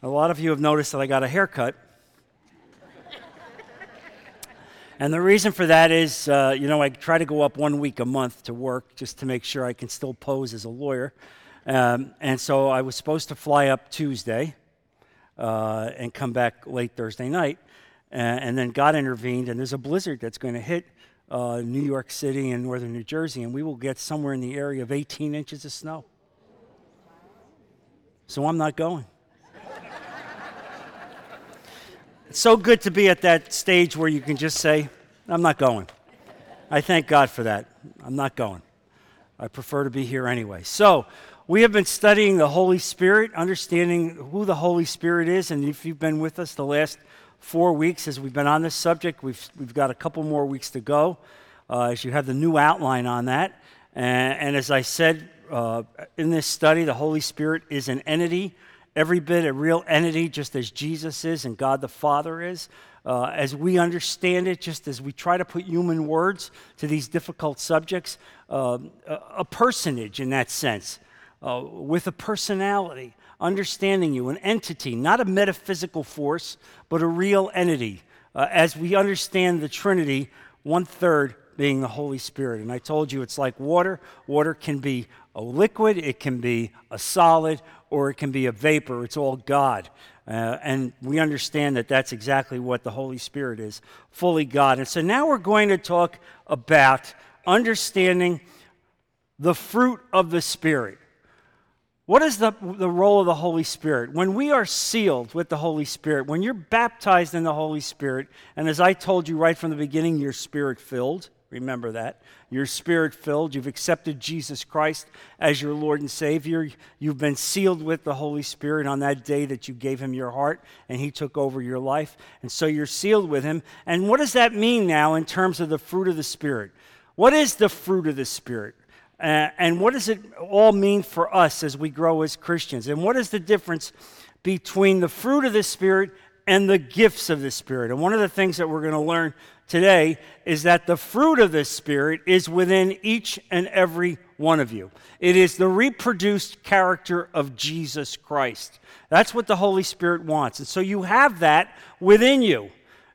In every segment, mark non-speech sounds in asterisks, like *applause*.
A lot of you have noticed that I got a haircut. and the reason for that is, uh, you know, I try to go up one week a month to work just to make sure I can still pose as a lawyer. Um, and so I was supposed to fly up Tuesday uh, and come back late Thursday night. And, and, then God intervened, and there's a blizzard that's going to hit uh, New York City and northern New Jersey, and we will get somewhere in the area of 18 inches of snow. So I'm not going. It's so good to be at that stage where you can just say, I'm not going. I thank God for that. I'm not going. I prefer to be here anyway. So, we have been studying the Holy Spirit, understanding who the Holy Spirit is, and if you've been with us the last four weeks as we've been on this subject. We've, we've got a couple more weeks to go uh, as you have the new outline on that. And, and as I said uh, in this study, the Holy Spirit is an entity, every bit a real entity, just as Jesus is and God the Father is. Uh, as we understand it, just as we try to put human words to these difficult subjects, a, a, personage in that sense, uh, with a personality understanding you, an entity, not a metaphysical force, but a real entity. Uh, as we understand the Trinity, one third being the Holy Spirit. And I told you it's like water. Water can be a liquid, it can be a solid, or it can be a vapor. It's all God. Uh, and we understand that that's exactly what the Holy Spirit is fully God. And so now we're going to talk about understanding the fruit of the Spirit. What is the, the role of the Holy Spirit? When we are sealed with the Holy Spirit, when you're baptized in the Holy Spirit, and as I told you right from the beginning, you're spirit filled. Remember that. You're spirit filled. You've accepted Jesus Christ as your Lord and Savior. You've been sealed with the Holy Spirit on that day that you gave Him your heart and He took over your life. And so you're sealed with Him. And what does that mean now in terms of the fruit of the Spirit? What is the fruit of the Spirit? Uh, and what does it all mean for us as we grow as Christians? And what is the difference between the fruit of the Spirit and the gifts of the Spirit? And one of the things that we're going to learn today is that the fruit of the Spirit is within each and every one of you. It is the reproduced character of Jesus Christ. That's what the Holy Spirit wants. And so you have that within you.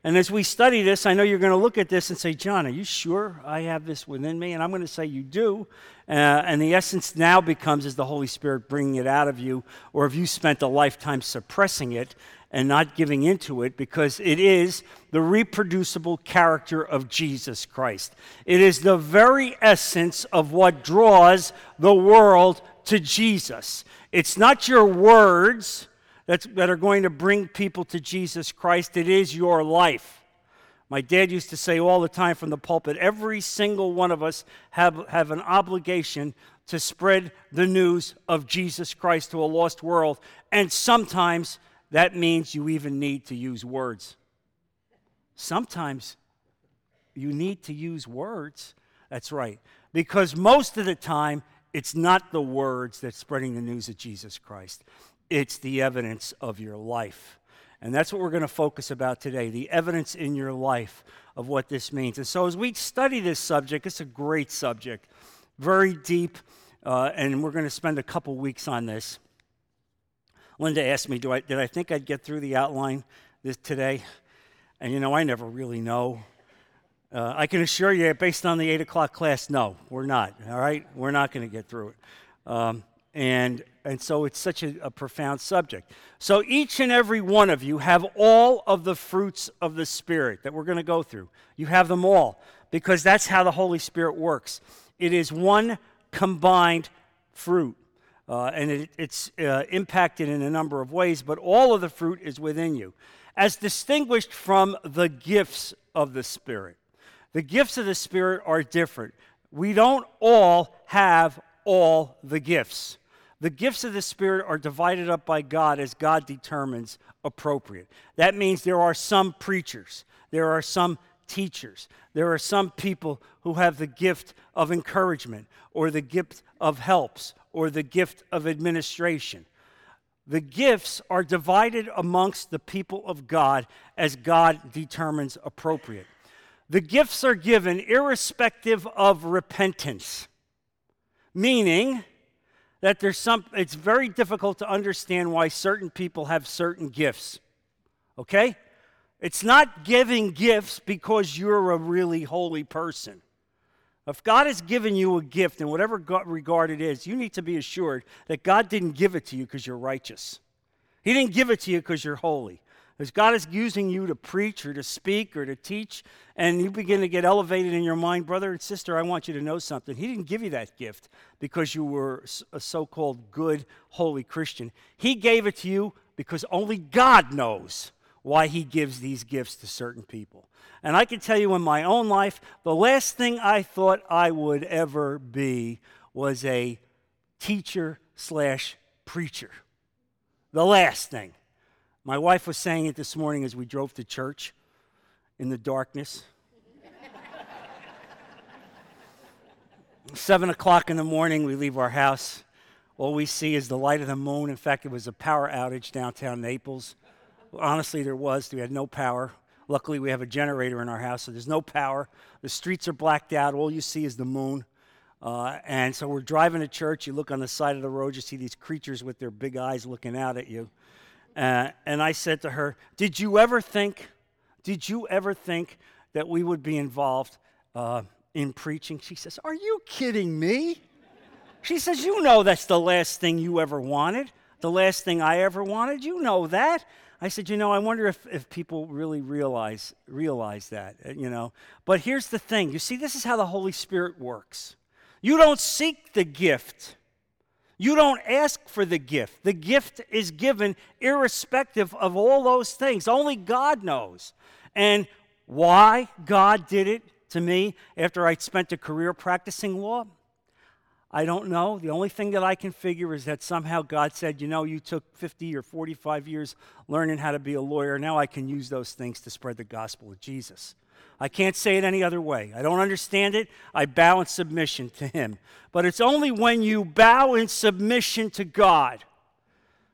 And as we study this, I know you're going to look at this and say, John, are you sure I have this within me? And I'm going to say, You do. Uh, and the essence now becomes is the Holy Spirit bringing it out of you, or have you spent a lifetime suppressing it and not giving into it because it is the reproducible character of Jesus Christ. It is the very essence of what draws the world to Jesus. It's not your words that's, that are going to bring people to Jesus Christ, it is your life. My dad used to say all the time from the pulpit every single one of us have, have an obligation to spread the news of Jesus Christ to a lost world. And sometimes that means you even need to use words. Sometimes you need to use words. That's right. Because most of the time, it's not the words that's spreading the news of Jesus Christ, it's the evidence of your life. And that's what we're going to focus about today the evidence in your life of what this means. And so, as we study this subject, it's a great subject, very deep, uh, and we're going to spend a couple weeks on this. Linda asked me, Do I, Did I think I'd get through the outline this, today? And you know, I never really know. Uh, I can assure you, based on the 8 o'clock class, no, we're not. All right? We're not going to get through it. Um, and, and so it's such a, a profound subject. So each and every one of you have all of the fruits of the Spirit that we're going to go through. You have them all because that's how the Holy Spirit works. It is one combined fruit. Uh, and it, it's uh, impacted in a number of ways, but all of the fruit is within you, as distinguished from the gifts of the Spirit. The gifts of the Spirit are different. We don't all have all the gifts. The gifts of the Spirit are divided up by God as God determines appropriate. That means there are some preachers, there are some teachers, there are some people who have the gift of encouragement, or the gift of helps, or the gift of administration. The gifts are divided amongst the people of God as God determines appropriate. The gifts are given irrespective of repentance, meaning, that there's some, it's very difficult to understand why certain people have certain gifts. Okay? It's not giving gifts because you're a really holy person. If God has given you a gift in whatever regard it is, you need to be assured that God didn't give it to you because you're righteous. He didn't give it to you because you're holy. As God is using you to preach or to speak or to teach, and you begin to get elevated in your mind, brother and sister, I want you to know something. He didn't give you that gift because you were a so called good, holy Christian. He gave it to you because only God knows why He gives these gifts to certain people. And I can tell you in my own life, the last thing I thought I would ever be was a teacher slash preacher. The last thing. My wife was saying it this morning as we drove to church in the darkness. *laughs* Seven o'clock in the morning, we leave our house. All we see is the light of the moon. In fact, it was a power outage downtown Naples. Honestly, there was. We had no power. Luckily, we have a generator in our house, so there's no power. The streets are blacked out. All you see is the moon. Uh, and so we're driving to church. You look on the side of the road, you see these creatures with their big eyes looking out at you. Uh, and I said to her, Did you ever think, did you ever think that we would be involved uh, in preaching? She says, Are you kidding me? She says, You know that's the last thing you ever wanted, the last thing I ever wanted. You know that. I said, you know, I wonder if, if people really realize realize that, uh, you know. But here's the thing. You see, this is how the Holy Spirit works. You don't seek the gift. You don't ask for the gift. The gift is given irrespective of all those things. Only God knows. And why God did it to me after I'd spent a career practicing law, I don't know. The only thing that I can figure is that somehow God said, you know, you took 50 or 45 years learning how to be a lawyer. Now I can use those things to spread the gospel of Jesus. I can't say it any other way. I don't understand it. I bow in submission to Him. But it's only when you bow in submission to God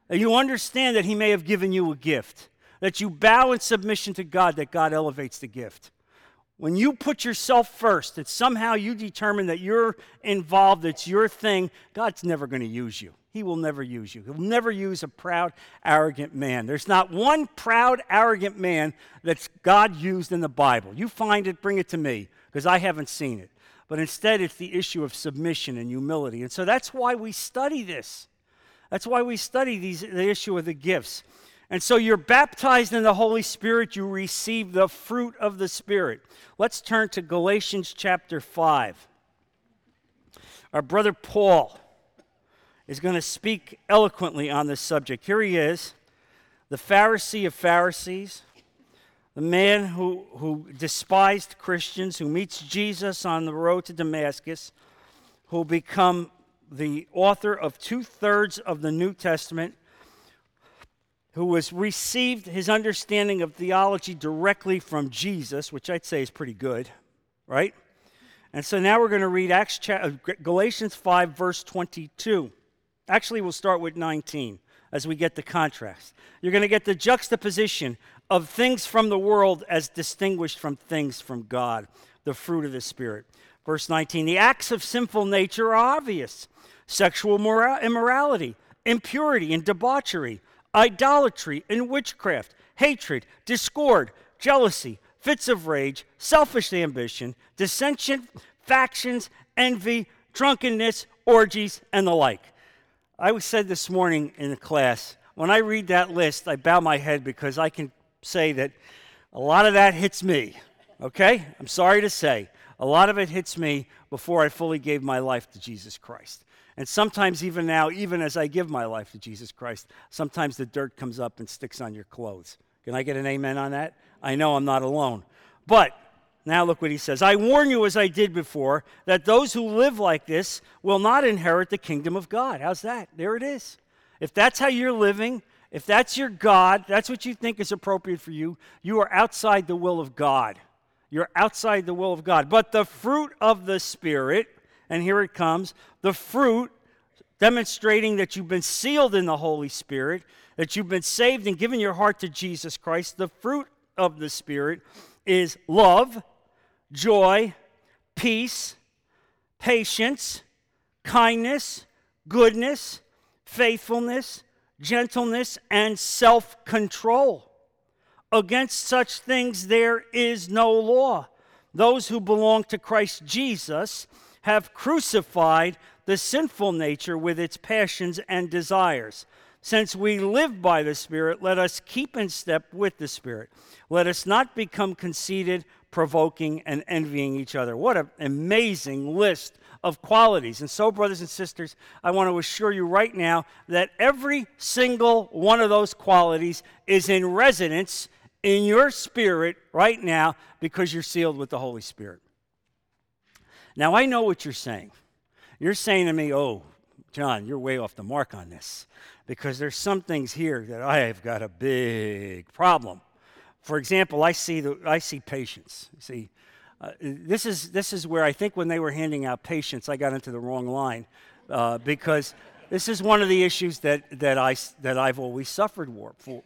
that you understand that He may have given you a gift, that you bow in submission to God, that God elevates the gift. When you put yourself first, that somehow you determine that you're involved, it's your thing, God's never going to use you. He will never use you. He'll never use a proud, arrogant man. There's not one proud, arrogant man that's God used in the Bible. You find it, bring it to me, because I haven't seen it. But instead, it's the issue of submission and humility. And so that's why we study this. That's why we study these, the issue of the gifts. And so you're baptized in the Holy Spirit, you receive the fruit of the Spirit. Let's turn to Galatians chapter 5. Our brother Paul is going to speak eloquently on this subject. Here he is, the Pharisee of Pharisees, the man who, who despised Christians, who meets Jesus on the road to Damascus, who will become the author of two thirds of the New Testament, who has received his understanding of theology directly from Jesus, which I'd say is pretty good, right? And so now we're going to read Acts, uh, Galatians 5, verse 22. Actually, we'll start with 19 as we get the contrast. You're going to get the juxtaposition of things from the world as distinguished from things from God, the fruit of the Spirit. Verse 19 The acts of sinful nature are obvious sexual mora- immorality, impurity and debauchery, idolatry and witchcraft, hatred, discord, jealousy, fits of rage, selfish ambition, dissension, factions, envy, drunkenness, orgies, and the like. I said this morning in the class, when I read that list, I bow my head because I can say that a lot of that hits me. Okay? I'm sorry to say. A lot of it hits me before I fully gave my life to Jesus Christ. And sometimes, even now, even as I give my life to Jesus Christ, sometimes the dirt comes up and sticks on your clothes. Can I get an amen on that? I know I'm not alone. But now look what he says. I warn you, as I did before, that those who live like this will not inherit the kingdom of God. How's that? There it is. If that's how you're living, if that's your God, that's what you think is appropriate for you, you are outside the will of God. You're outside the will of God. But the fruit of the Spirit, and here it comes, the fruit demonstrating that you've been sealed in the Holy Spirit, that you've been saved and given your heart to Jesus Christ, the fruit of the Spirit is love, joy, peace, patience, kindness, goodness, faithfulness, gentleness, and self control. Against such things there is no law. Those who belong to Christ Jesus have crucified the sinful nature with its passions and desires. Since we live by the Spirit, let us keep in step with the Spirit. Let us not become conceited, provoking, and envying each other. What an amazing list of qualities. And so, brothers and sisters, I want to assure you right now that every single one of those qualities is in residence in your spirit right now because you're sealed with the Holy Spirit. Now, I know what you're saying. You're saying to me, oh, John, you're way off the mark on this because there's some things here that I have got a big problem. For example, I see, the, I see patience. See, uh, this, is, this is where I think when they were handing out patience, I got into the wrong line uh, because this is one of the issues that, that, I, that I've always suffered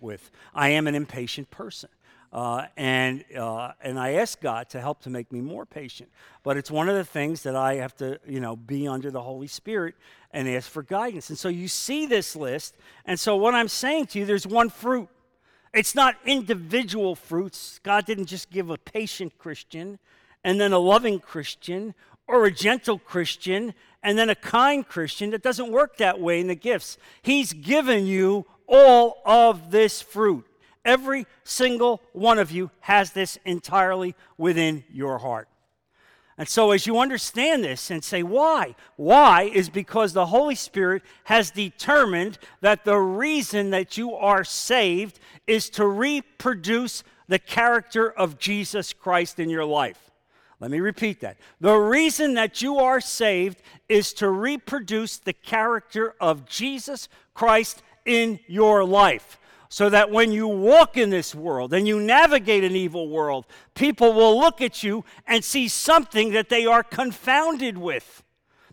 with. I am an impatient person. Uh, and, uh, and I ask God to help to make me more patient. But it's one of the things that I have to, you know, be under the Holy Spirit and ask for guidance. And so you see this list. And so what I'm saying to you, there's one fruit. It's not individual fruits. God didn't just give a patient Christian and then a loving Christian or a gentle Christian and then a kind Christian. That doesn't work that way in the gifts. He's given you all of this fruit. Every single one of you has this entirely within your heart. And so, as you understand this and say, why? Why is because the Holy Spirit has determined that the reason that you are saved is to reproduce the character of Jesus Christ in your life. Let me repeat that. The reason that you are saved is to reproduce the character of Jesus Christ in your life so that when you walk in this world and you navigate an evil world, people will look at you and see something that they are confounded with.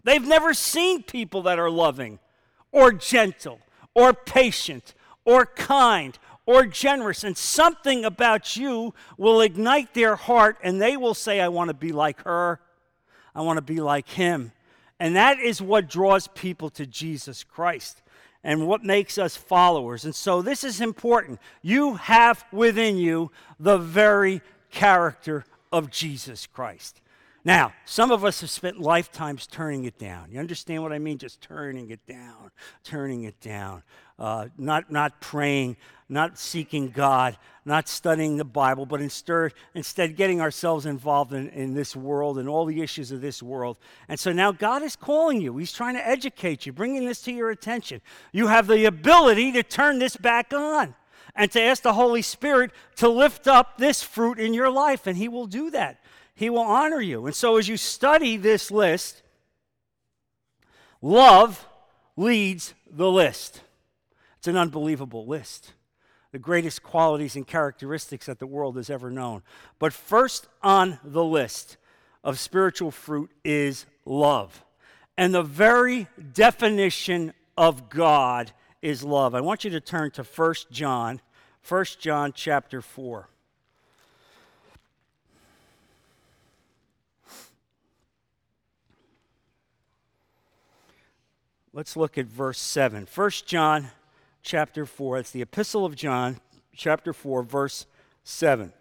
They've never seen people that are loving or gentle or patient or kind or generous, and something about you will ignite their heart and they will say, I want to be like her, I want to be like him. And that is what draws people to Jesus Christ and what makes us followers. And so this is important. You have within you the very character of Jesus Christ. Now, some of us have spent lifetimes turning it down. You understand what I mean? Just turning it down, turning it down. Uh, not, not praying, not seeking God, not studying the Bible, but instead, instead getting ourselves involved in, in this world and all the issues of this world. And so now God is calling you. He's trying to educate you, bringing this to your attention. You have the ability to turn this back on and to ask the Holy Spirit to lift up this fruit in your life, and He will do that. He will honor you. And so, as you study this list, love leads the list. It's an unbelievable list. The greatest qualities and characteristics that the world has ever known. But first on the list of spiritual fruit is love. And the very definition of God is love. I want you to turn to 1 John, 1 John chapter 4. Let's look at verse 7. 1 John chapter 4. It's the Epistle of John, chapter 4, verse 7.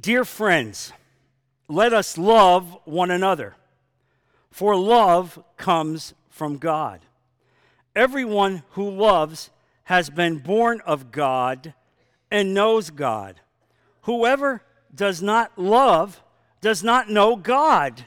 Dear friends, let us love one another, for love comes from God. Everyone who loves has been born of God and knows God. Whoever does not love does not know God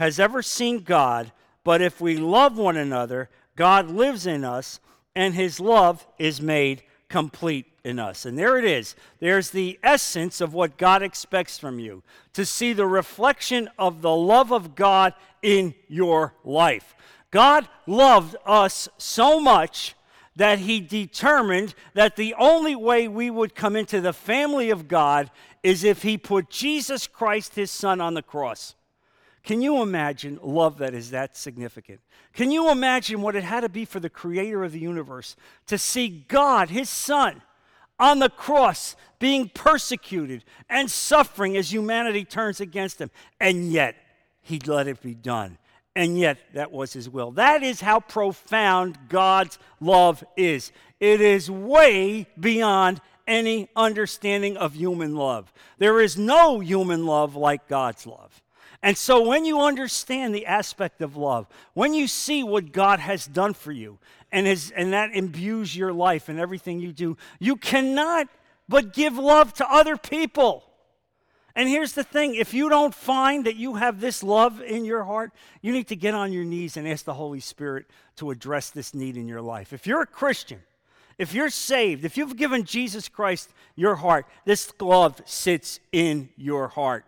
has ever seen God, but if we love one another, God lives in us, and his love is made complete in us. And there it is. There's the essence of what God expects from you to see the reflection of the love of God in your life. God loved us so much that he determined that the only way we would come into the family of God is if he put Jesus Christ, his son, on the cross. Can you imagine love that is that significant? Can you imagine what it had to be for the creator of the universe to see God, his son, on the cross being persecuted and suffering as humanity turns against him? And yet, he let it be done. And yet, that was his will. That is how profound God's love is. It is way beyond any understanding of human love. There is no human love like God's love. And so, when you understand the aspect of love, when you see what God has done for you, and, and that imbues your life and everything you do, you cannot but give love to other people. And here's the thing if you don't find that you have this love in your heart, you need to get on your knees and ask the Holy Spirit to address this need in your life. If you're a Christian, if you're saved, if you've given Jesus Christ your heart, this love sits in your heart.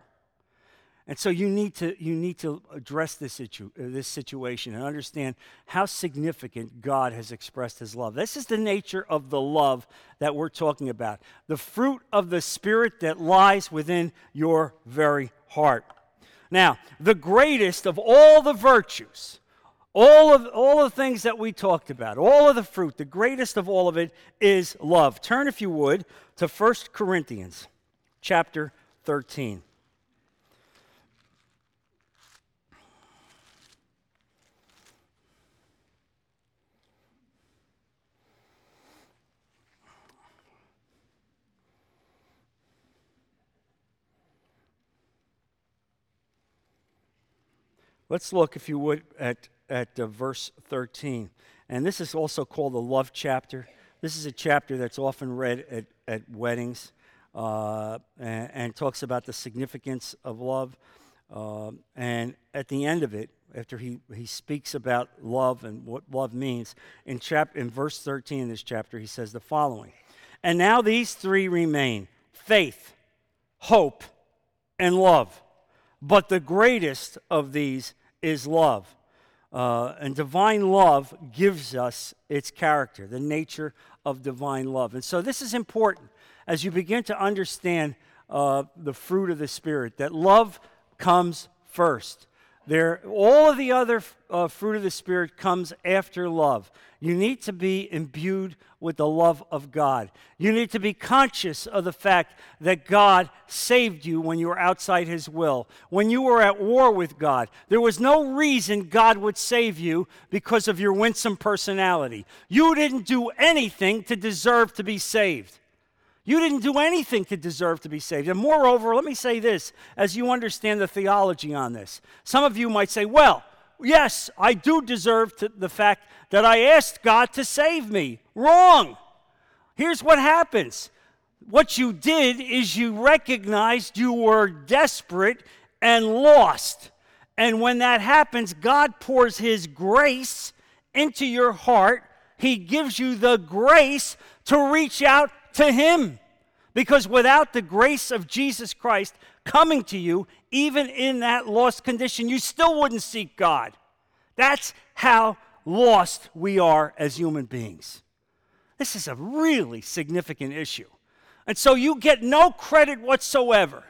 And so you need to, you need to address this, situ, uh, this situation and understand how significant God has expressed his love. This is the nature of the love that we're talking about the fruit of the Spirit that lies within your very heart. Now, the greatest of all the virtues, all of all the things that we talked about, all of the fruit, the greatest of all of it is love. Turn, if you would, to 1 Corinthians chapter 13. Let's look, if you would, at, at uh, verse 13. And this is also called the love chapter. This is a chapter that's often read at, at weddings uh, and, and, talks about the significance of love. Uh, and at the end of it, after he, he speaks about love and what love means, in, chap- in verse 13 in this chapter, he says the following And now these three remain faith, hope, and love. But the greatest of these is love. Uh, and divine love gives us its character, the nature of divine love. And so this is important as you begin to understand uh, the fruit of the Spirit, that love comes first. There, all of the other uh, fruit of the Spirit comes after love. You need to be imbued with the love of God. You need to be conscious of the fact that God saved you when you were outside His will, when you were at war with God. There was no reason God would save you because of your winsome personality. You didn't do anything to deserve to be saved. You didn't do anything to deserve to be saved. And moreover, let me say this as you understand the theology on this. Some of you might say, well, yes, I do deserve the fact that I asked God to save me. Wrong. Here's what happens what you did is you recognized you were desperate and lost. And when that happens, God pours His grace into your heart. He gives you the grace to reach out to Him. Because without the grace of Jesus Christ coming to you, even in that lost condition, you still wouldn't seek God. That's how lost we are as human beings. This is a really significant issue. And so you get no credit whatsoever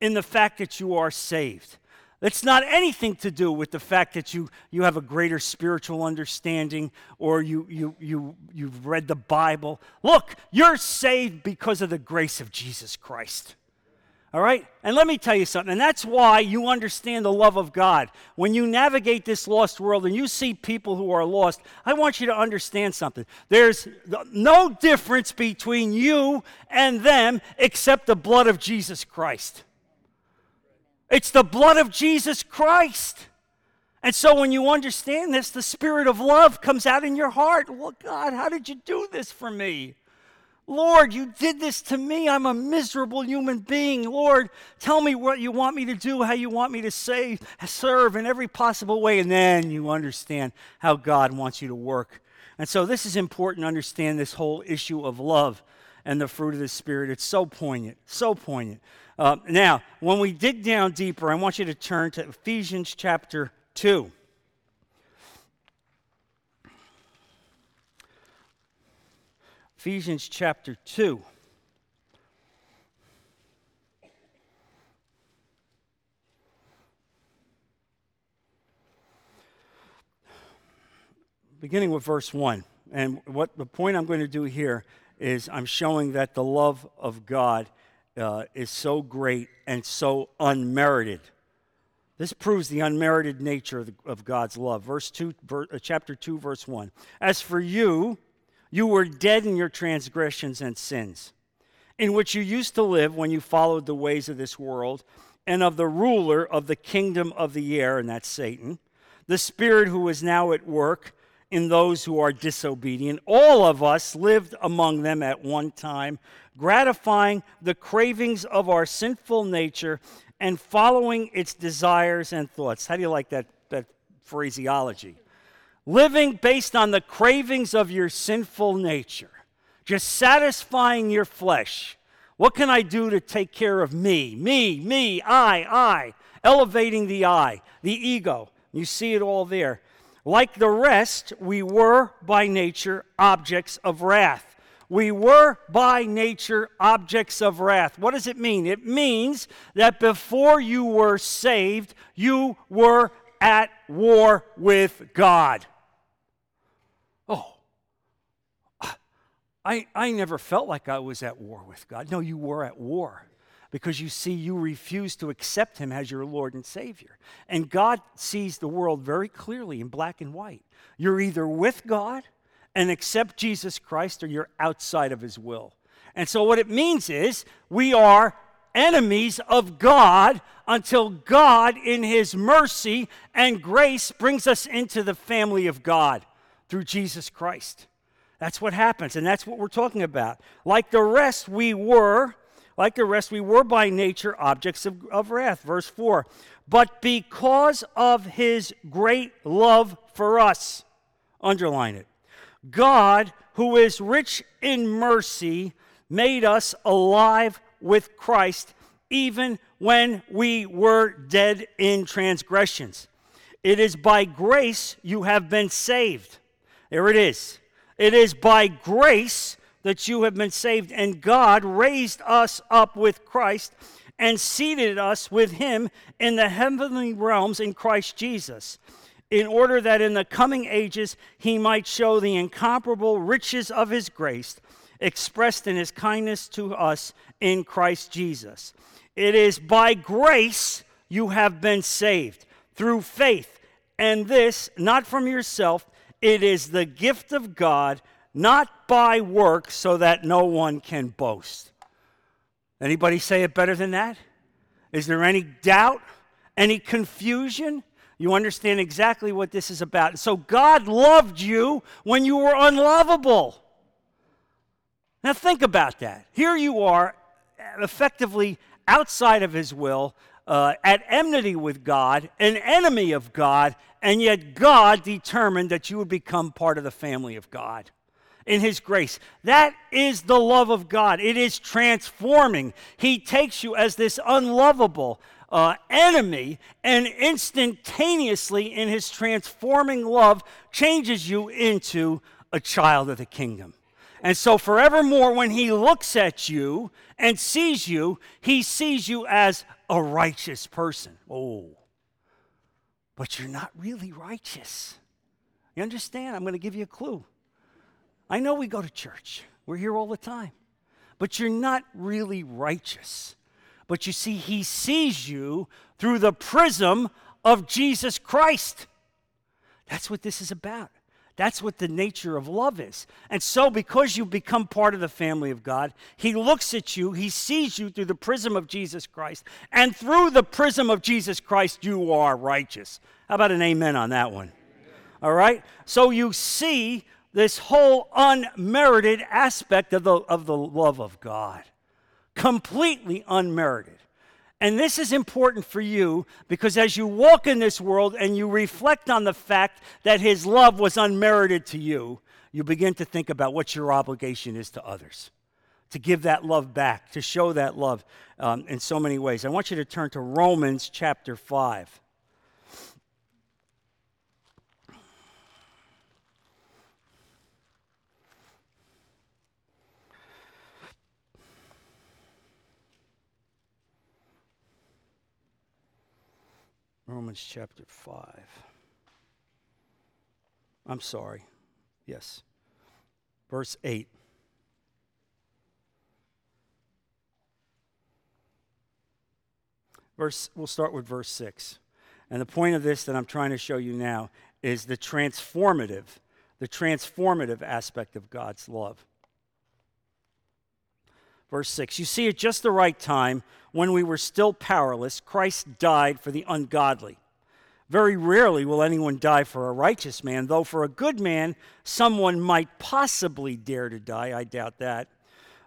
in the fact that you are saved. It's not anything to do with the fact that you, you have a greater spiritual understanding or you, you, you, you've read the Bible. Look, you're saved because of the grace of Jesus Christ. All right? And let me tell you something, and that's why you understand the love of God. When you navigate this lost world and you see people who are lost, I want you to understand something. There's no difference between you and them except the blood of Jesus Christ. It's the blood of Jesus Christ. And so when you understand this, the spirit of love comes out in your heart. Well, God, how did you do this for me? Lord, you did this to me. I'm a miserable human being. Lord, tell me what you want me to do, how you want me to save, serve in every possible way. And then you understand how God wants you to work And so this is important to understand this whole issue of love and the fruit of the Spirit. It's so poignant, so poignant. Uh, now, when we dig down deeper, I want you to turn to Ephesians chapter 2. Ephesians chapter 2. Beginning with verse 1. And what the point I'm going to do here is I'm showing that the love of God uh, is so great and so unmerited. This proves the unmerited nature of, the, of God's love. Verse 2, ver, uh, chapter 2, verse 1. As for you, you were dead in your transgressions and sins, in which you used to live when you followed the ways of this world and of the ruler of the kingdom of the air, and that's Satan, the spirit who is now at work in those who are disobedient. All of us lived among them at one time, gratifying the cravings of our sinful nature and following its desires and thoughts. How do you like that, that phraseology? Living based on the cravings of your sinful nature, just satisfying your flesh. What can I do to take care of me? Me, me, I, I. Elevating the I, the ego. You see it all there. Like the rest, we were by nature objects of wrath. We were by nature objects of wrath. What does it mean? It means that before you were saved, you were at war with God. Oh, I, I never felt like I was at war with God. No, you were at war because you see, you refuse to accept him as your Lord and Savior. And God sees the world very clearly in black and white. You're either with God and accept Jesus Christ or you're outside of his will. And so, what it means is we are enemies of God until God, in his mercy and grace, brings us into the family of God through Jesus Christ. That's what happens, and that's what we're talking about. Like the rest, we were like the rest, we were by nature objects of, of wrath. Verse 4 But because of his great love for us, underline it, God, who is rich in mercy, made us alive with Christ even when we were dead in transgressions. It is by grace you have been saved. There it is. It is by grace that you have been saved. And God raised us up with Christ and seated us with him in the heavenly realms in Christ Jesus, in order that in the coming ages he might show the incomparable riches of his grace expressed in his kindness to us in Christ Jesus. It is by grace you have been saved through faith, and this not from yourself, it is the gift of God not by work so that no one can boast. Anybody say it better than that? Is there any doubt, any confusion? You understand exactly what this is about. So God loved you when you were unlovable. Now think about that. Here you are, effectively outside of his will, uh, at enmity with God, an enemy of God, and yet God determined that you would become part of the family of God in His grace. That is the love of God. It is transforming. He takes you as this unlovable uh, enemy and instantaneously, in His transforming love, changes you into a child of the kingdom. And so, forevermore, when He looks at you and sees you, He sees you as a righteous person. Oh, but you're not really righteous. You understand? I'm going to give you a clue. I know we go to church, we're here all the time, but you're not really righteous. But you see, He sees you through the prism of Jesus Christ. That's what this is about. That's what the nature of love is. And so, because you become part of the family of God, He looks at you, He sees you through the prism of Jesus Christ, and through the prism of Jesus Christ, you are righteous. How about an amen on that one? All right? So, you see this whole unmerited aspect of the, of the love of God. Completely unmerited. And this is important for you because as you walk in this world and you reflect on the fact that His love was unmerited to you, you begin to think about what your obligation is to others, to give that love back, to show that love um, in so many ways. I want you to turn to Romans chapter 5. Romans chapter 5. I'm sorry. Yes. Verse 8. Verse, we'll start with verse 6. And the point of this that I'm trying to show you now is the transformative, the transformative aspect of God's love. Verse 6 You see, at just the right time, when we were still powerless, Christ died for the ungodly. Very rarely will anyone die for a righteous man, though for a good man, someone might possibly dare to die. I doubt that.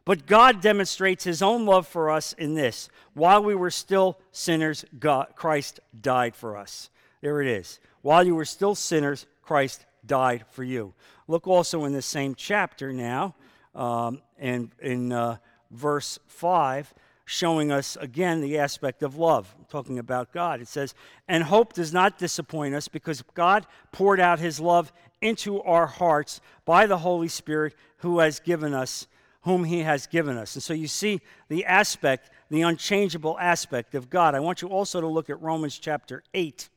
But God demonstrates his own love for us in this while we were still sinners, God, Christ died for us. There it is. While you were still sinners, Christ died for you. Look also in the same chapter now, um, and in uh, verse 5 showing us again the aspect of love, talking about God. It says, And hope does not disappoint us because God poured out his love into our hearts by the Holy Spirit who has given us, whom he has given us. And so you see the aspect, the unchangeable aspect of God. I want you also to look at Romans chapter 8.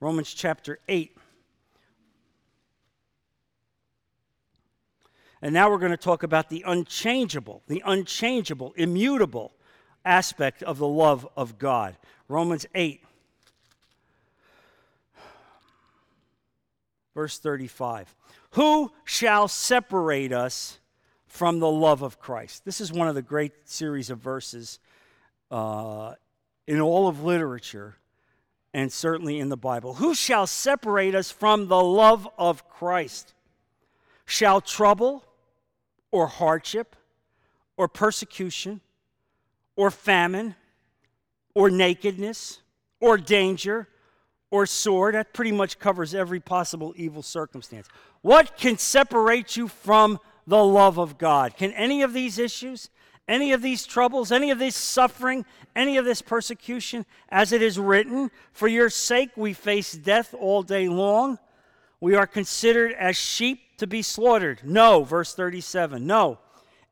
Romans chapter 8. And now we're going to talk about the unchangeable, the unchangeable, immutable aspect of the love of God. Romans 8, verse 35. Who shall separate us from the love of Christ? This is one of the great series of verses uh, in all of literature and certainly in the Bible. Who shall separate us from the love of Christ? Shall trouble or hardship or persecution or famine or nakedness or danger or sword. That pretty much covers every possible evil circumstance. What can separate you from the love of God? Can any of these issues, any of these troubles, any of this suffering, any of this persecution, as it is written, for your sake we face death all day long? We are considered as sheep to be slaughtered. No, verse 37. No.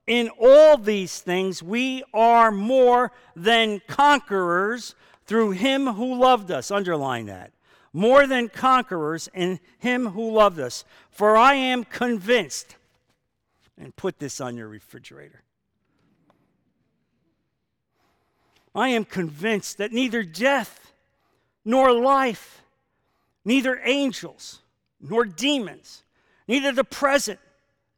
In all these things, we are more than conquerors through him who loved us. Underline that. More than conquerors in him who loved us. For I am convinced, and put this on your refrigerator. I am convinced that neither death nor life, neither angels nor demons, neither the present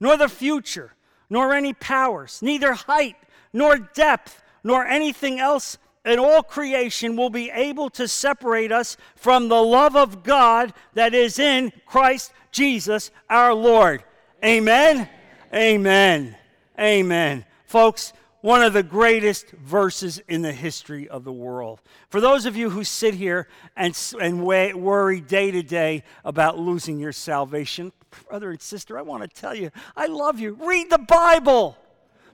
nor the future, nor any powers, neither height nor depth, nor anything else in all creation will be able to separate us from the love of God that is in Christ Jesus our Lord. Amen. Amen. Amen. Folks, one of the greatest verses in the history of the world. For those of you who sit here and, and worry day to day about losing your salvation, brother and sister, I want to tell you, I love you. Read the Bible.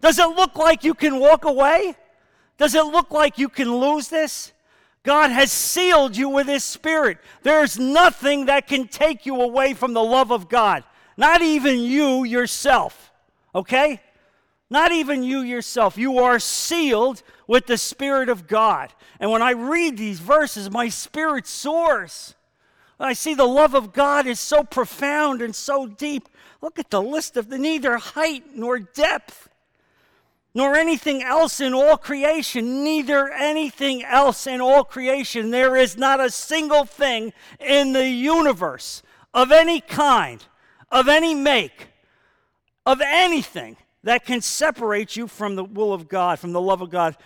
Does it look like you can walk away? Does it look like you can lose this? God has sealed you with His Spirit. There's nothing that can take you away from the love of God, not even you yourself. Okay? Not even you yourself. You are sealed with the Spirit of God. And when I read these verses, my spirit soars. I see the love of God is so profound and so deep. Look at the list of the neither height nor depth, nor anything else in all creation, neither anything else in all creation. There is not a single thing in the universe of any kind, of any make, of anything that can separate you from the will of God, from the love of God.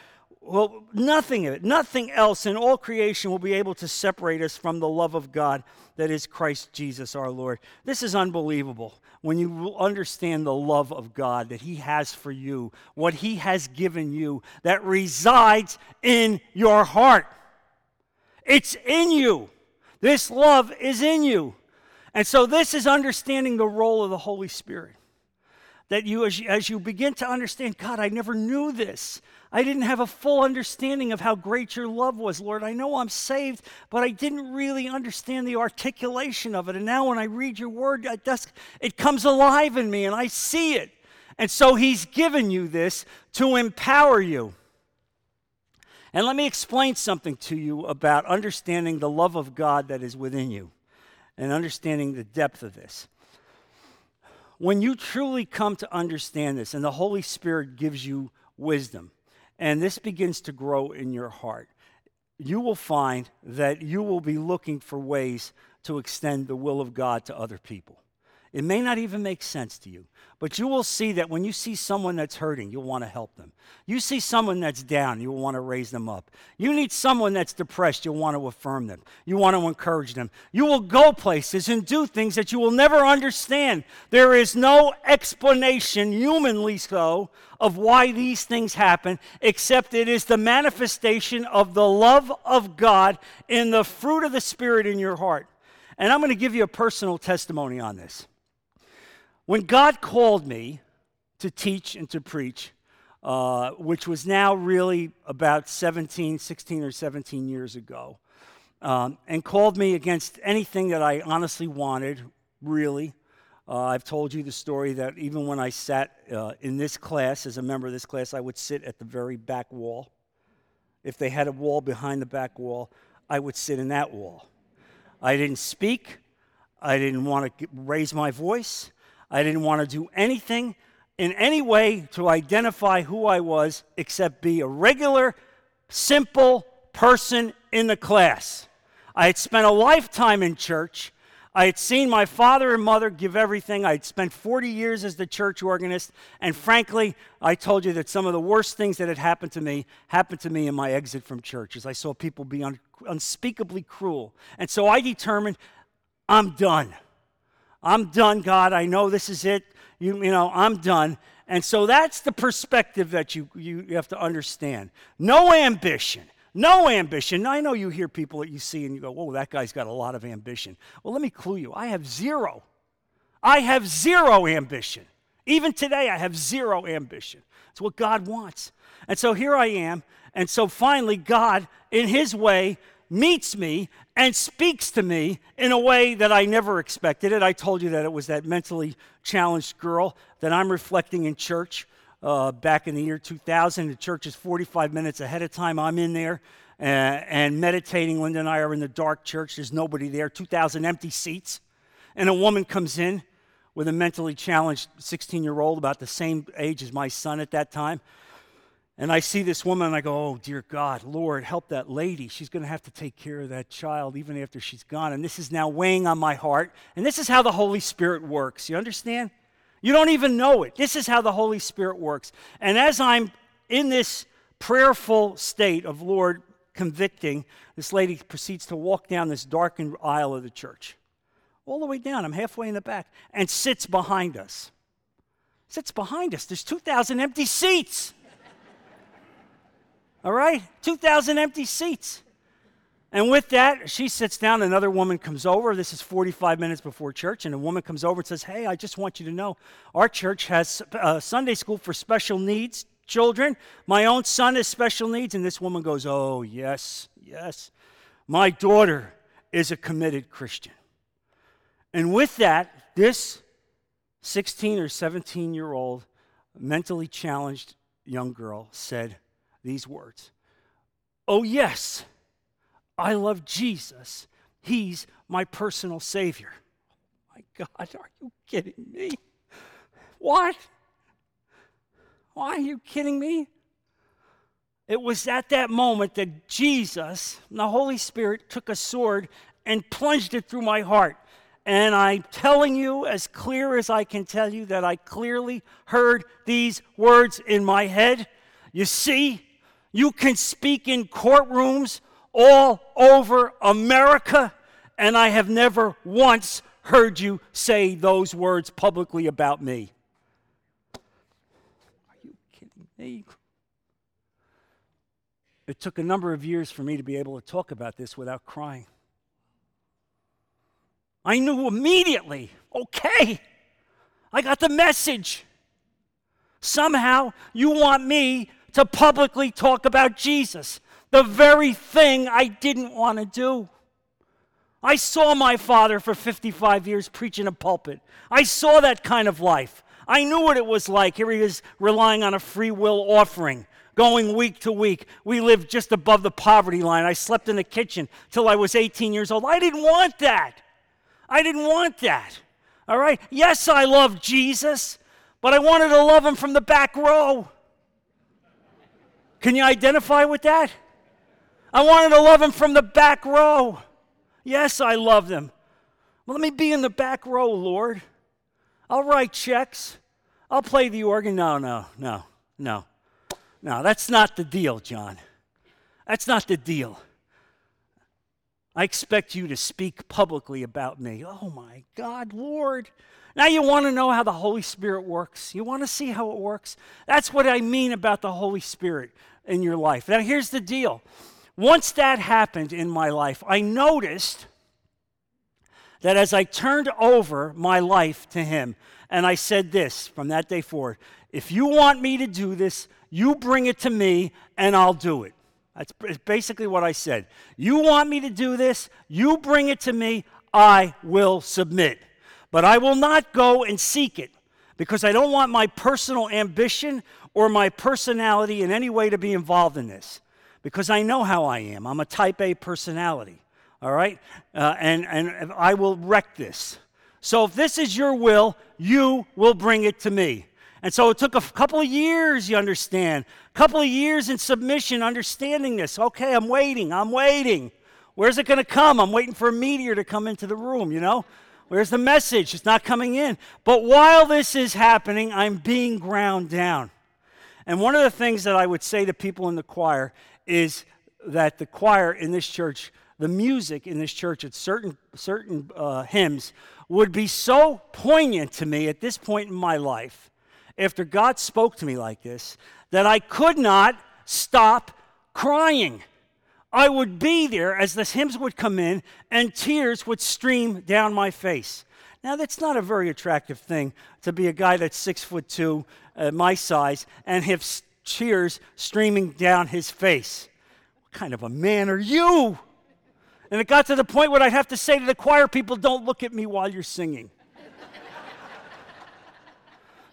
Well, nothing of it, nothing else in all creation will be able to separate us from the love of God that is Christ Jesus our Lord. This is unbelievable when you understand the love of God that He has for you, what He has given you, that resides in your heart. It's in you. This love is in you. And so, this is understanding the role of the Holy Spirit. That you as, you, as you begin to understand, God, I never knew this. I didn't have a full understanding of how great your love was, Lord. I know I'm saved, but I didn't really understand the articulation of it. And now when I read your word, it, comes alive in me and I see it. And so he's given you this to empower you. And let me explain something to you about understanding the love of God that is within you and understanding the depth of this. When you truly come to understand this, and the Holy Spirit gives you wisdom, and this begins to grow in your heart, you will find that you will be looking for ways to extend the will of God to other people. It may not even make sense to you, but you will see that when you see someone that's hurting, you'll want to help them. You see someone that's down, you'll want to raise them up. You need someone that's depressed, you'll want to affirm them. You want to encourage them. You will go places and do things that you will never understand. There is no explanation, humanly so, of why these things happen, except it is the manifestation of the love of God in the fruit of the Spirit in your heart. And I'm going to give you a personal testimony on this. When God called me to teach and to preach, uh, which was now really about 17, 16 or 17 years ago, um, and called me against anything that I honestly wanted, really. Uh, I've told you the story that even when I sat uh, in this class, as a member of this class, I would sit at the very back wall. If they had a wall behind the back wall, I would sit in that wall. I didn't speak. I didn't want to raise my voice. I didn't want to do anything in any way to identify who I was except be a regular, simple person in the class. I had spent a lifetime in church. I had seen my father and mother give everything. I had spent 40 years as the church organist. And frankly, I told you that some of the worst things that had happened to me happened to me in my exit from church as I saw people be un- unspeakably cruel. And so I determined I'm done. I'm done, God. I know this is it. You, you know, I'm done. And so that's the perspective that you, you, have to understand. No ambition. No ambition. Now, I know you hear people that you see and you go, whoa, that guy's got a lot of ambition. Well, let me clue you. I have zero. I have zero ambition. Even today, I have zero ambition. It's what God wants. And so here I am. And so finally, God, in His way, meets me and speaks to me in a way that I never expected it. I told you that it was that mentally challenged girl that I'm reflecting in church uh, back in the year 2000. The church is 45 minutes ahead of time. I'm in there and, and meditating. Linda and I are in the dark church. There's nobody there, 2,000 empty seats. And a woman comes in with a mentally challenged 16 year old, about the same age as my son at that time. And I see this woman and I go, oh, dear God, Lord, help that lady. She's going to have to take care of that child even after she's gone. And this is now weighing on my heart. And this is how the Holy Spirit works. You understand? You don't even know it. This is how the Holy Spirit works. And as I'm in this prayerful state of Lord convicting, this lady proceeds to walk down this darkened aisle of the church, all the way down. I'm halfway in the back, and sits behind us. Sits behind us. There's 2,000 empty seats. All right? 2,000 empty seats. And with that, she sits down. Another woman comes over. This is 45 minutes before church. And a woman comes over and says, Hey, I just want you to know our church has a Sunday school for special needs children. My own son has special needs. And this woman goes, Oh, yes, yes. My daughter is a committed Christian. And with that, this 16 or 17 year old mentally challenged young girl said, these words Oh, yes, I love Jesus. He's my personal Savior. Oh, my God, are you kidding me? What? Why are you kidding me? It was at that moment that Jesus, the Holy Spirit, took a sword and plunged it through my heart. And I'm telling you, as clear as I can tell you, that I clearly heard these words in my head. You see, you can speak in courtrooms all over America, and I have never once heard you say those words publicly about me. Are you kidding me? It took a number of years for me to be able to talk about this without crying. I knew immediately, okay, I got the message. Somehow you want me to publicly talk about Jesus, the very thing I didn't want to do. I saw my father for 55 years preaching a pulpit. I saw that kind of life. I knew what it was like. Here he is relying on a free will offering, going week to week. We lived just above the poverty line. I slept in the kitchen till I was 18 years old. I didn't want that. I didn't want that. All right? Yes, I love Jesus, but I wanted to love him from the back row. Can you identify with that? I wanted to love him from the back row. Yes, I love them. Well, let me be in the back row, Lord. I'll write checks. I'll play the organ. No, no, no, no. No, that's not the deal, John. That's not the deal. I expect you to speak publicly about me. Oh my God, Lord. Now you want to know how the Holy Spirit works. You want to see how it works. That's what I mean about the Holy Spirit in your life. Now here's the deal once that happened in my life, I noticed that as I turned over my life to Him, and I said this from that day forward if you want me to do this, you bring it to me and I'll do it. That's basically what I said. You want me to do this, you bring it to me, I will submit. But I will not go and seek it because I don't want my personal ambition or my personality in any way to be involved in this because I know how I am. I'm a type A personality, all right? Uh, and, and I will wreck this. So if this is your will, you will bring it to me. And so it took a couple of years, you understand. A couple of years in submission, understanding this. Okay, I'm waiting, I'm waiting. Where's it going to come? I'm waiting for a meteor to come into the room, you know? Where's the message? It's not coming in. But while this is happening, I'm being ground down. And one of the things that I would say to people in the choir is that the choir in this church, the music in this church at certain, certain uh, hymns, would be so poignant to me at this point in my life, after God spoke to me like this, that I could not stop crying. I would be there as the hymns would come in and tears would stream down my face. Now, that's not a very attractive thing to be a guy that's six foot two, uh, my size, and have tears streaming down his face. What kind of a man are you? And it got to the point where I'd have to say to the choir people, Don't look at me while you're singing. *laughs*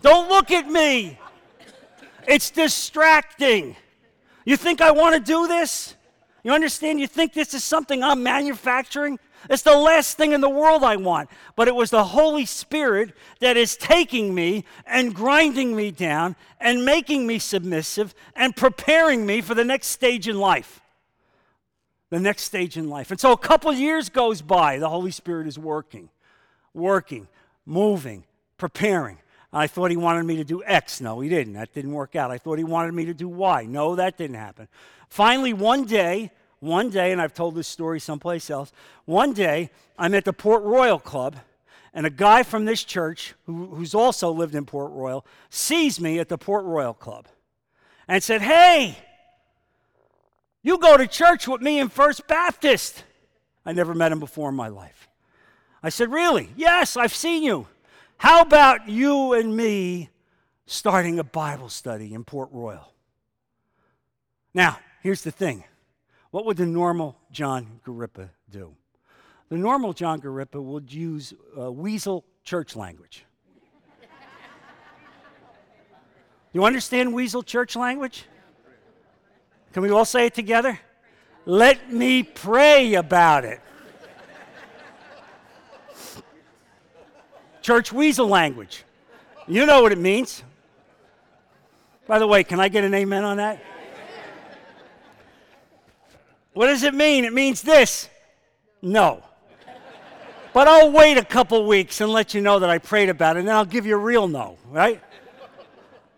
Don't look at me. It's distracting. You think I want to do this? You understand? You think this is something I'm manufacturing? It's the last thing in the world I want. But it was the Holy Spirit that is taking me and grinding me down and making me submissive and preparing me for the next stage in life. The next stage in life. And so a couple years goes by, the Holy Spirit is working, working, moving, preparing. I thought he wanted me to do X. No, he didn't. That didn't work out. I thought he wanted me to do Y. No, that didn't happen. Finally, one day, one day, and I've told this story someplace else, one day I'm at the Port Royal Club, and a guy from this church, who, who's also lived in Port Royal, sees me at the Port Royal Club and said, Hey, you go to church with me in First Baptist. I never met him before in my life. I said, Really? Yes, I've seen you. How about you and me starting a Bible study in Port Royal? Now, here's the thing what would the normal John Garippa do? The normal John Garippa would use uh, weasel church language. you understand weasel church language? Can we all say it together? Let me pray about it. Church weasel language. You know what it means. By the way, can I get an amen on that? What does it mean? It means this no. But I'll wait a couple weeks and let you know that I prayed about it, and then I'll give you a real no, right?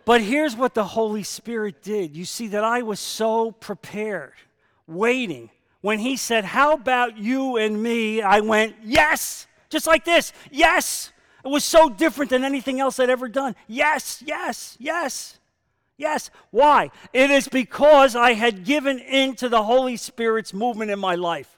But here's what the Holy Spirit did. You see that I was so prepared, waiting. When He said, How about you and me? I went, Yes, just like this, yes. It was so different than anything else I'd ever done. Yes, yes, yes. Yes. Why? It is because I had given in to the Holy Spirit's movement in my life.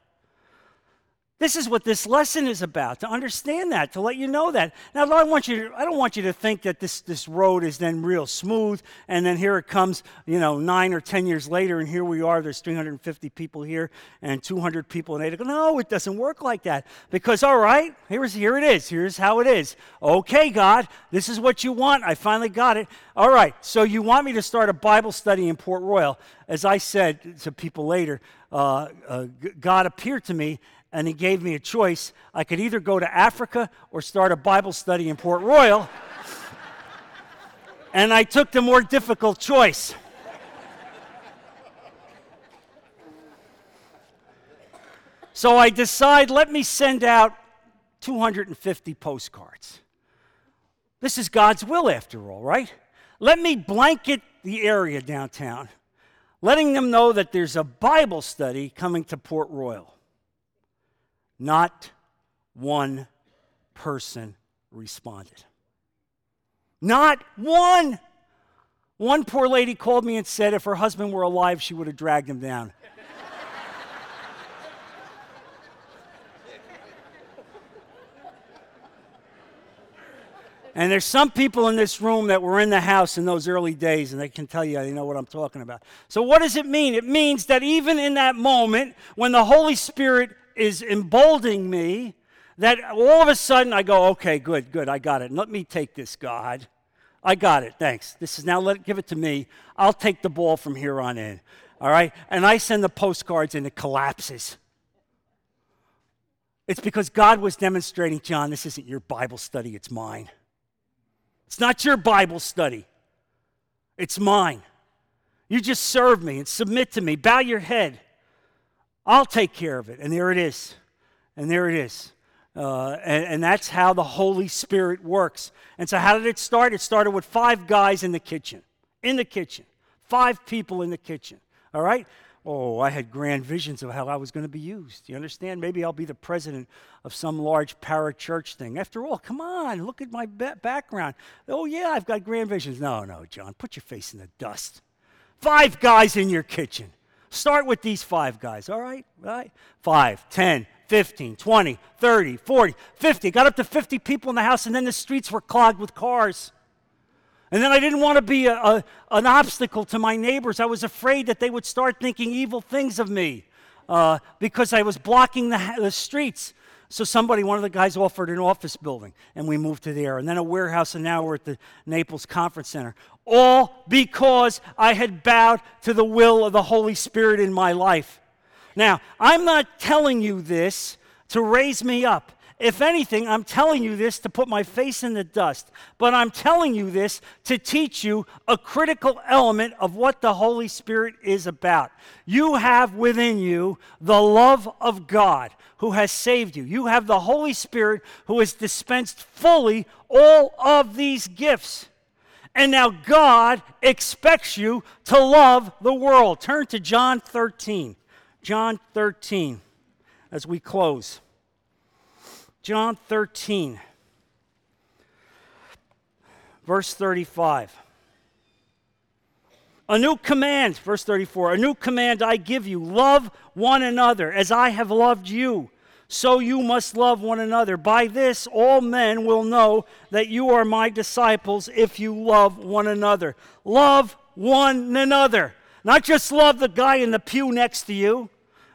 This is what this lesson is about, to understand that, to let you know that. Now, I, want you to, I don't want you to think that this, this road is then real smooth, and then here it comes, you know, nine or 10 years later, and here we are, there's 350 people here and 200 people in Ada. No, it doesn't work like that. Because, all right, here's, here it is. Here's how it is. Okay, God, this is what you want. I finally got it. All right, so you want me to start a Bible study in Port Royal. As I said to people later, uh, uh, God appeared to me and he gave me a choice. I could either go to Africa or start a Bible study in Port Royal. *laughs* and I took the more difficult choice. So I decide, let me send out 250 postcards. This is God's will, after all, right? Let me blanket the area downtown, letting them know that there's a Bible study coming to Port Royal. Not one person responded. Not one. One poor lady called me and said if her husband were alive, she would have dragged him down. And there's some people in this room that were in the house in those early days, and they can tell you, they know what I'm talking about. So, what does it mean? It means that even in that moment, when the Holy Spirit is emboldening me that all of a sudden I go, okay, good, good, I got it. Let me take this, God. I got it. Thanks. This is now let give it to me. I'll take the ball from here on in. All right? And I send the postcards and it collapses. It's because God was demonstrating, John, this isn't your Bible study, it's mine. It's not your Bible study, it's mine. You just serve me and submit to me. Bow your head. I'll take care of it. And there it is. And there it is. Uh, and, and, that's how the Holy Spirit works. And so, how did it start? It started with five guys in the kitchen. In the kitchen. Five people in the kitchen. All right? Oh, I had grand visions of how I was going to be used. You understand? Maybe I'll be the president of some large parachurch thing. After all, come on, look at my background. Oh, yeah, I've got grand visions. No, no, John, put your face in the dust. Five guys in your kitchen. Start with these five guys, all right? Right? 5, 10, 15, 20, 30, 40, 50. Got up to 50 people in the house, and then the streets were clogged with cars. And then I didn't want to be a, a, an obstacle to my neighbors. I was afraid that they would start thinking evil things of me uh, because I was blocking the, the streets. So somebody, one of the guys offered an office building, and we moved to there. And then a warehouse, and now we're at the Naples Conference Center. All because I had bowed to the will of the Holy Spirit in my life. Now, I'm not telling you this to raise me up. If anything, I'm telling you this to put my face in the dust, but I'm telling you this to teach you a critical element of what the Holy Spirit is about. You have within you the love of God who has saved you. You have the Holy Spirit who has dispensed fully all of these gifts. And now God expects you to love the world. Turn to John 13. John 13 as we close. John 13, verse 35. A new command, verse 34, a new command I give you love one another as I have loved you. So you must love one another. By this, all men will know that you are my disciples if you love one another. Love one another. Not just love the guy in the pew next to you,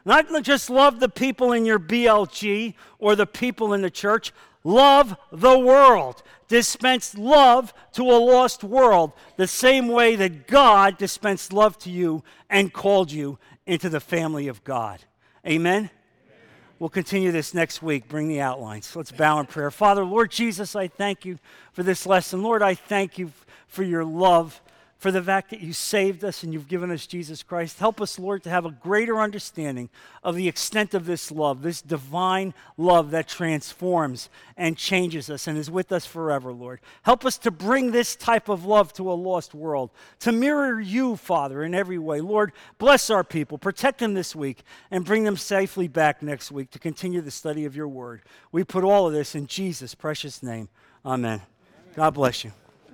not just love the people in your BLG or the people in the church, love the world. Dispense love to a lost world the same way that God dispensed love to you and called you into the family of God. Amen? We'll continue this next week. Bring the outlines. Let's bow in prayer. Father, Lord Jesus, I thank you for this lesson. Lord, I thank you for your love for the fact that you saved us and you've given us Jesus Christ. Help us, Lord, to have a greater understanding of the extent of this love, this divine love that transforms and changes us and is with us forever, Lord. Help us to bring this type of love to a lost world, to mirror you, Father, in every way. Lord, bless our people, protect them this week, and bring them safely back next week to continue the study of your word. We put all of this in Jesus' precious name. Amen. God bless you.